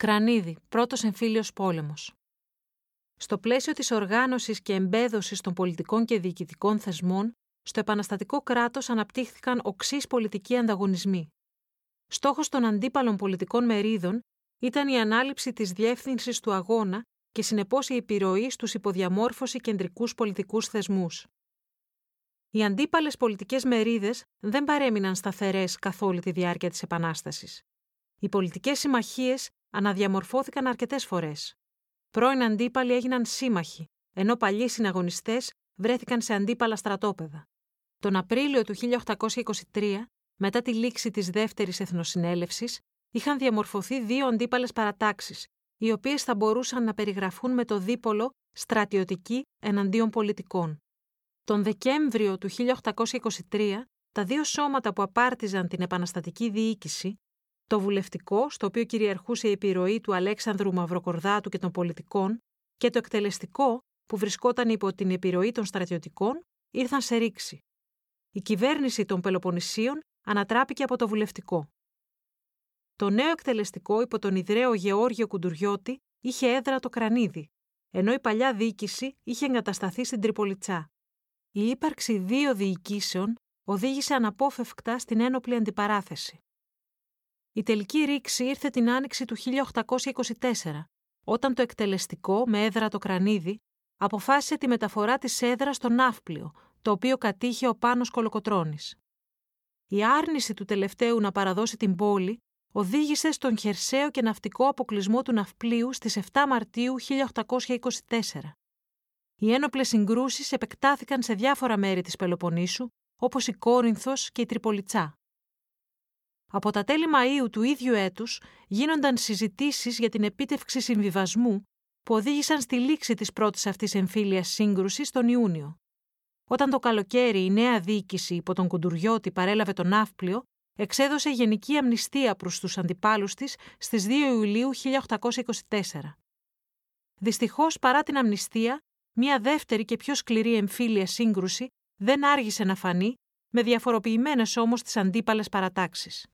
Κρανίδη, πρώτος εμφύλιος πόλεμος. Στο πλαίσιο της οργάνωσης και εμπέδωσης των πολιτικών και διοικητικών θεσμών, στο επαναστατικό κράτος αναπτύχθηκαν οξύς πολιτικοί ανταγωνισμοί. Στόχος των αντίπαλων πολιτικών μερίδων ήταν η ανάληψη της διεύθυνσης του αγώνα και συνεπώς η επιρροή στους υποδιαμόρφωση κεντρικούς πολιτικούς θεσμούς. Οι αντίπαλες πολιτικές μερίδες δεν παρέμειναν σταθερές καθ' όλη τη διάρκεια της Επανάστασης. Οι πολιτικές συμμαχίες αναδιαμορφώθηκαν αρκετές φορές. Πρώην αντίπαλοι έγιναν σύμμαχοι, ενώ παλιοί συναγωνιστές βρέθηκαν σε αντίπαλα στρατόπεδα. Τον Απρίλιο του 1823, μετά τη λήξη της δεύτερης εθνοσυνέλευσης, είχαν διαμορφωθεί δύο αντίπαλες παρατάξεις, οι οποίες θα μπορούσαν να περιγραφούν με το δίπολο στρατιωτική εναντίον πολιτικών. Τον Δεκέμβριο του 1823, τα δύο σώματα που απάρτιζαν την επαναστατική διοίκηση, το βουλευτικό, στο οποίο κυριαρχούσε η επιρροή του Αλέξανδρου Μαυροκορδάτου και των πολιτικών, και το εκτελεστικό, που βρισκόταν υπό την επιρροή των στρατιωτικών, ήρθαν σε ρήξη. Η κυβέρνηση των Πελοποννησίων ανατράπηκε από το βουλευτικό. Το νέο εκτελεστικό υπό τον ιδραίο Γεώργιο Κουντουριώτη είχε έδρα το κρανίδι, ενώ η παλιά διοίκηση είχε εγκατασταθεί στην Τριπολιτσά. Η ύπαρξη δύο διοικήσεων οδήγησε αναπόφευκτα στην ένοπλη αντιπαράθεση. Η τελική ρήξη ήρθε την άνοιξη του 1824, όταν το εκτελεστικό, με έδρα το κρανίδι, αποφάσισε τη μεταφορά της έδρας στο Ναύπλιο, το οποίο κατήχε ο Πάνος Κολοκοτρώνης. Η άρνηση του τελευταίου να παραδώσει την πόλη οδήγησε στον χερσαίο και ναυτικό αποκλεισμό του Ναυπλίου στις 7 Μαρτίου 1824. Οι ένοπλες συγκρούσεις επεκτάθηκαν σε διάφορα μέρη της Πελοποννήσου, όπως η Κόρινθος και η Τριπολιτσά. Από τα τέλη Μαΐου του ίδιου έτους γίνονταν συζητήσεις για την επίτευξη συμβιβασμού που οδήγησαν στη λήξη της πρώτης αυτής εμφύλιας σύγκρουσης τον Ιούνιο. Όταν το καλοκαίρι η νέα διοίκηση υπό τον Κουντουριώτη παρέλαβε τον Ναύπλιο, εξέδωσε γενική αμνηστία προς τους αντιπάλους της στις 2 Ιουλίου 1824. Δυστυχώς, παρά την αμνηστία, μια δεύτερη και πιο σκληρή εμφύλια σύγκρουση δεν άργησε να φανεί, με διαφοροποιημένες όμως τις αντίπαλες παρατάξεις.